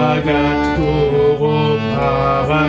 Jagat Guru Para